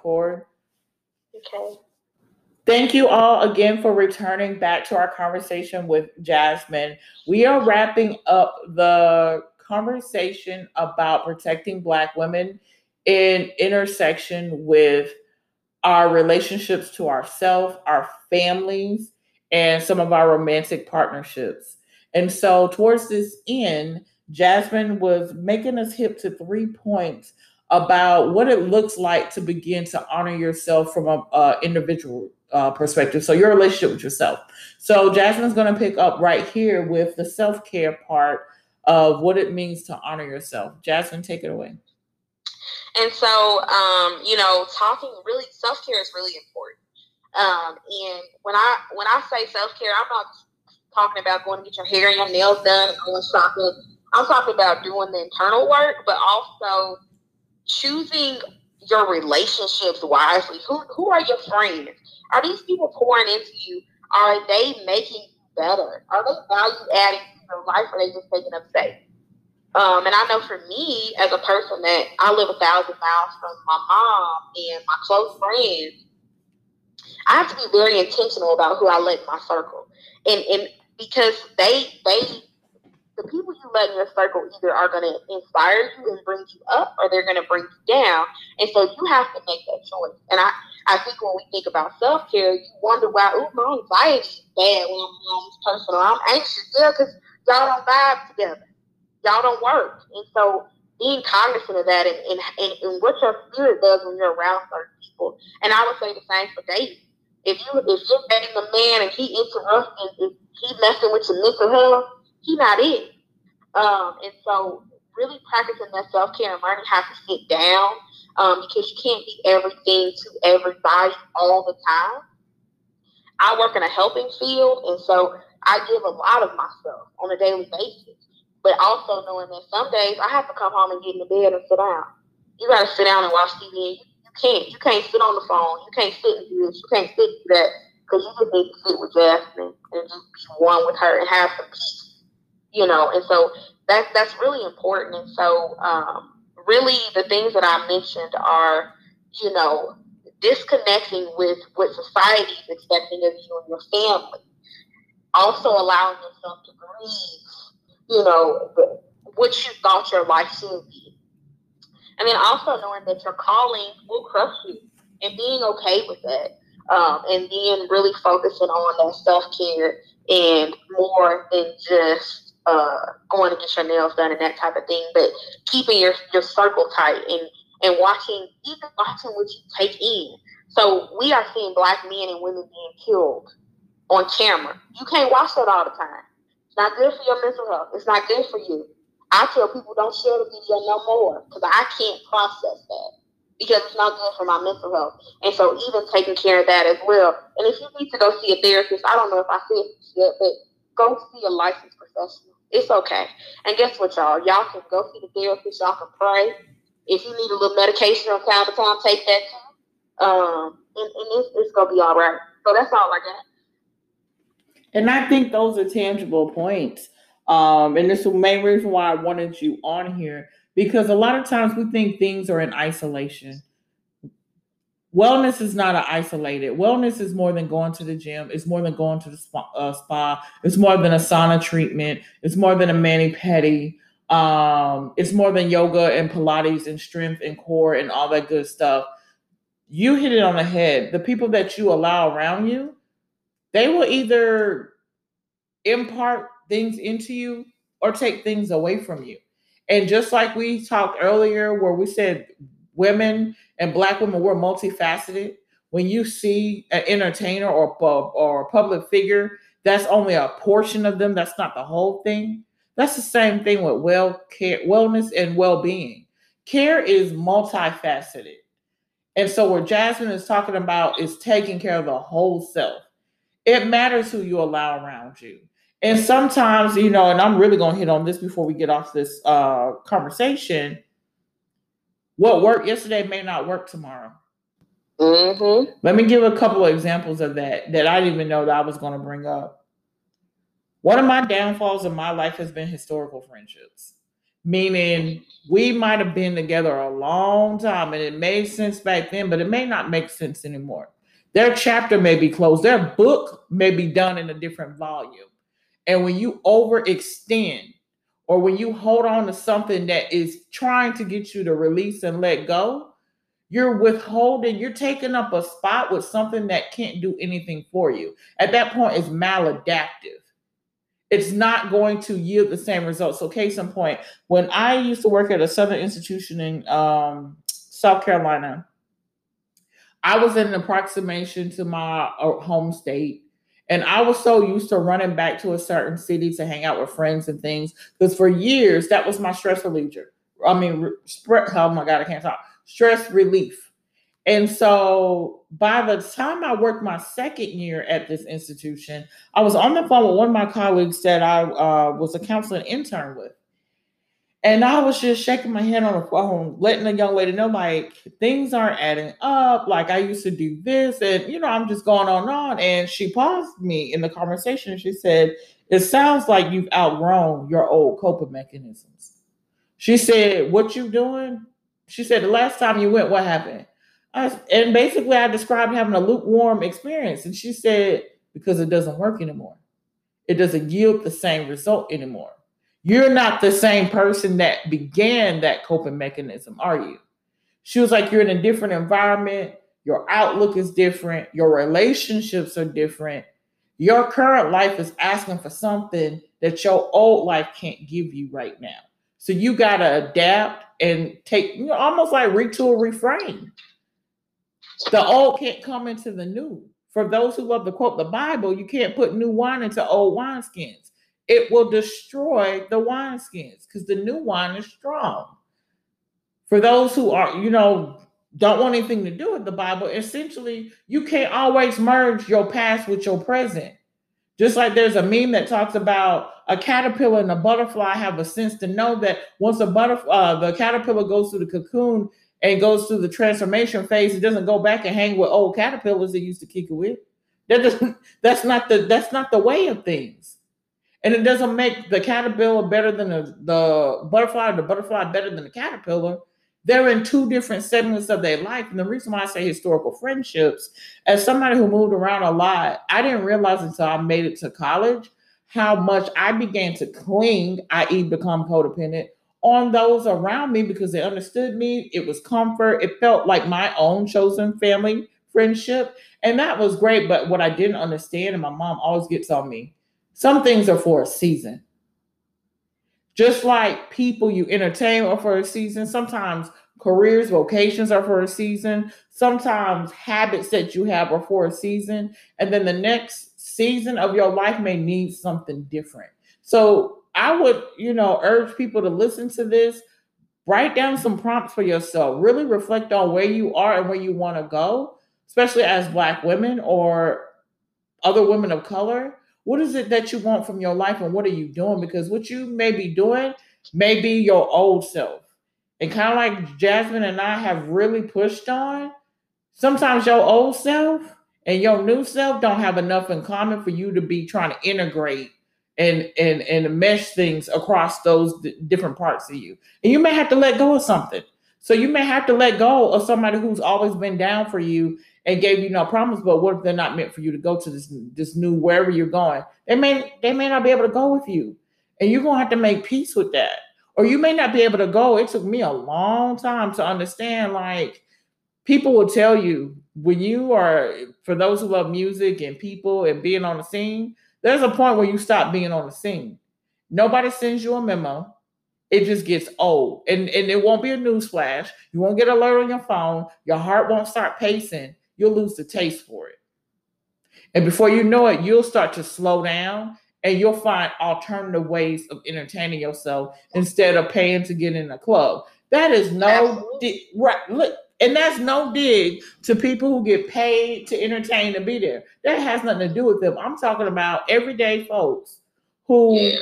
record. Okay. Thank you all again for returning back to our conversation with Jazmin. We are wrapping up the conversation about protecting Black women in intersection with our relationships to ourselves, our families, and some of our romantic partnerships. And so, towards this end, Jazmin was making us hip to three points about what it looks like to begin to honor yourself from a uh, individual uh, perspective. So your relationship with yourself. So Jazmin's going to pick up right here with the self care part of what it means to honor yourself. Jazmin, take it away. And so, um, you know, talking really self care is really important. Um, and when I when I say self care, I'm not talking about going to get your hair and your nails done and going shopping. I'm talking about doing the internal work, but also choosing your relationships wisely. Who who are your friends? Are these people pouring into you? Are they making you better? Are they value adding to your life or are they just taking up space? Um, and I know for me, as a person that I live a thousand miles from my mom and my close friends, I have to be very intentional about who I let in my circle. And and because they they the people you let in your circle either are going to inspire you and bring you up or they're going to bring you down. And so you have to make that choice. And I, I think when we think about self care, you wonder why, oh, my anxiety is bad when I'm around this person or I'm anxious. Yeah, because y'all don't vibe together. Y'all don't work. And so being cognizant of that and, and, and, and what your spirit does when you're around certain people. And I would say the same for dating. If you if you're dating a man and he interrupts and he messing with your mental health, he not it. Um, and so really practicing that self care and learning how to sit down um, because you can't be everything to everybody all the time. I work in a helping field, and so I give a lot of myself on a daily basis. But also knowing that some days I have to come home and get in the bed and sit down. You got to sit down and watch TV. You can't. You can't sit on the phone. You can't sit and do this. You can't sit and do that because you just need to sit with Jazmin and just be one with her and have some peace you know, and so that that's really important. And so, um, really, the things that I mentioned are, you know, disconnecting with what society is expecting of you and your family. Also, allowing yourself to grieve, you know, what you thought your life should be. And then also knowing that your calling will crush you and being okay with that. Um, and then really focusing on that self care and more than just uh, going to get your nails done and that type of thing, but keeping your, your circle tight and, and watching, even watching what you take in. So we are seeing black men and women being killed on camera. You can't watch that all the time. It's not good for your mental health. It's not good for you. I tell people don't share the video no more because I can't process that because it's not good for my mental health. And so even taking care of that as well. And if you need to go see a therapist, I don't know if I said yet, but go see a licensed professional it's okay. And guess what, y'all? Y'all can go see the therapist. Y'all can pray. If you need a little medication from time to time, take that. Um, and, and it's, it's gonna be all right. So that's all I got. And I think those are tangible points. Um, and this is the main reason why I wanted you on here because a lot of times we think things are in isolation wellness is not isolated wellness is more than going to the gym. It's more than going to the spa, uh, spa. it's more than a sauna treatment. It's more than a mani pedi. Um, it's more than yoga and pilates and strength and core and all that good stuff. You hit it on the head. The people that you allow around you they will either impart things into you or take things away from you. And just like we talked earlier where we said women and black women we're multifaceted. When you see an entertainer or or public figure that's only a portion of them that's not the whole thing. That's the same thing with well care wellness and well-being. Care is multifaceted. And so what Jazmin is talking about is taking care of the whole self. It matters who you allow around you. And sometimes you know and i'm really going to hit on this before we get off this uh, conversation what worked yesterday may not work tomorrow. Mm-hmm. Let me give a couple of examples of that that I didn't even know that I was going to bring up. One of my downfalls in my life has been historical friendships. meaning we might have been together a long time and it made sense back then, but it may not make sense anymore. Their chapter may be closed, their book may be done in a different volume. And when you overextend or when you hold on to something that is trying to get you to release and let go, you're withholding, you're taking up a spot with something that can't do anything for you. At that point, it's maladaptive it's not going to yield the same results. So, case in point, when I used to work at a Southern institution in um, South Carolina, I was in an approximation to my uh, home state. And I was so used to running back to a certain city to hang out with friends and things because for years that was my stress reliever. I mean, oh my God, I can't talk. Stress relief. And so by the time I worked my second year at this institution, I was on the phone with one of my colleagues that I uh, was a counseling intern with. And I was just shaking my head on the phone, letting the young lady know, like, things aren't adding up. Like, I used to do this. And, you know, I'm just going on and on. And she paused me in the conversation. She said, It sounds like you've outgrown your old coping mechanisms. She said, What you doing? She said, The last time you went, what happened? I, and basically, I described having a lukewarm experience. And she said, because it doesn't work anymore. It doesn't yield the same result anymore. You're not the same person that began that coping mechanism, are you? She was like, You're in a different environment. Your outlook is different. Your relationships are different. Your current life is asking for something that your old life can't give you right now. So you got to adapt and take, you know, almost like retool, reframe. The old can't come into the new. For those who love to quote the Bible, you can't put new wine into old wineskins. It will destroy the wineskins because the new wine is strong. For those who are, you know, don't want anything to do with the Bible, essentially, you can't always merge your past with your present. Just like there's a meme that talks about a caterpillar and a butterfly have a sense to know that once a butterfly, uh, the caterpillar goes through the cocoon, and goes through the transformation phase, it doesn't go back and hang with old caterpillars that used to kick it with. That doesn't that's not the that's not the way of things. And it doesn't make the caterpillar better than the, the butterfly, or the butterfly better than the caterpillar. They're in two different segments of their life. And the reason why I say historical friendships, as somebody who moved around a lot, I didn't realize until I made it to college how much I began to cling, i.e., become codependent on those around me because they understood me. It was comfort. It felt like my own chosen family friendship. And that was great. But what I didn't understand, and my mom always gets on me, some things are for a season. Just like people you entertain are for a season, sometimes careers, vocations are for a season, sometimes habits that you have are for a season. And then the next season of your life may need something different. So I would, you know, urge people to listen to this. Write down some prompts for yourself. Really reflect on where you are and where you want to go, especially as Black women or other women of color. What is it that you want from your life and what are you doing? Because what you may be doing may be your old self. And kind of like Jazmin and I have really pushed on, sometimes your old self and your new self don't have enough in common for you to be trying to integrate and and and mesh things across those d- different parts of you. And you may have to let go of something. So you may have to let go of somebody who's always been down for you and gave you no promise. But what if they're not meant for you to go to this this new wherever you're going? They may they may not be able to go with you, and you're gonna have to make peace with that. Or you may not be able to go. It took me a long time to understand. Like people will tell you when you are for those who love music and people and being on the scene there's a point where you stop being on the scene. Nobody sends you a memo. It just gets old. And, and it won't be a news flash. You won't get alert on your phone. Your heart won't start pacing. You'll lose the taste for it. And before you know it, you'll start to slow down and you'll find alternative ways of entertaining yourself instead of paying to get in a club. That is no di- right. Look, and that's no dig to people who get paid to entertain and be there. That has nothing to do with them. I'm talking about everyday folks who, yeah.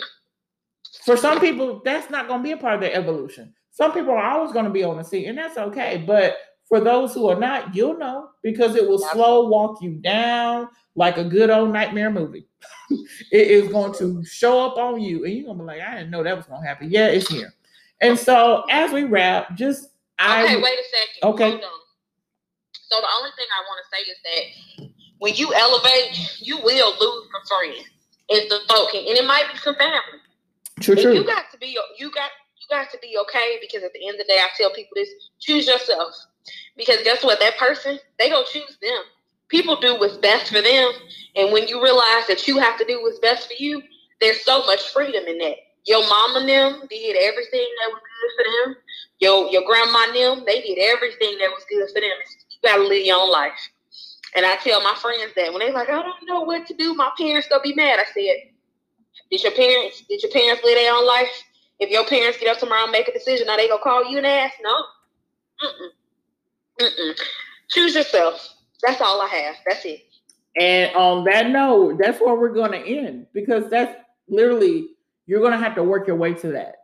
for some people, that's not going to be a part of their evolution. Some people are always going to be on the seat, and that's okay. But for those who are not, you'll know because it will slow walk you down like a good old nightmare movie. it is going to show up on you, and you're going to be like, I didn't know that was going to happen. Yeah, it's here. And so as we wrap, just I Okay, wait a second. Okay. So the only thing I want to say is that when you elevate, you will lose some friends It's the folk, and it might be some family. true, true. you got to be you got you got to be okay because at the end of the day, I tell people this: choose yourself. Because guess what? That person they gonna choose them. People do what's best for them, and when you realize that you have to do what's best for you, there's so much freedom in that. Your mama and them did everything that was good for them. Your your grandma and them they did everything that was good for them. You gotta live your own life. And I tell my friends that when they like, I don't know what to do, my parents gonna be mad. I said, Did your parents did your parents live their own life? If your parents get up tomorrow and make a decision, now they gonna call you an ass? No. Mm-mm. Mm-mm. Choose yourself. That's all I have. That's it. And on that note, that's where we're going to end because that's literally you're going to have to work your way to that.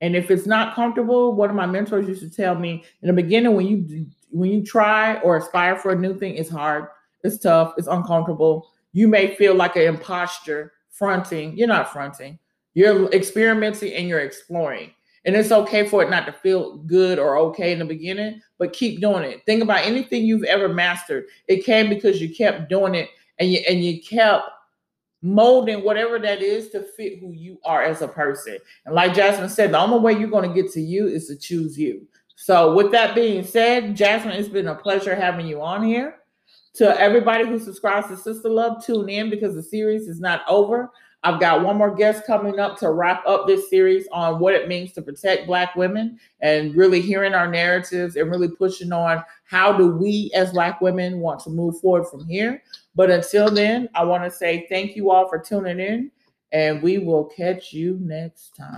And if it's not comfortable, one of my mentors used to tell me in the beginning when you when you try or aspire for a new thing, it's hard, it's tough, it's uncomfortable. You may feel like an imposter fronting. You're not fronting. You're experimenting and you're exploring. And it's okay for it not to feel good or okay in the beginning, but keep doing it. Think about anything you've ever mastered. It came because you kept doing it and you and you kept molding whatever that is to fit who you are as a person. And like Jazmin said, the only way you're going to get to you is to choose you. So with that being said, Jazmin, it's been a pleasure having you on here. To everybody who subscribes to Sista Luv, tune in because the series is not over. I've got one more guest coming up to wrap up this series on what it means to protect Black women and really hearing our narratives and really pushing on how do we as Black women want to move forward from here. But until then, I want to say thank you all for tuning in, and we will catch you next time.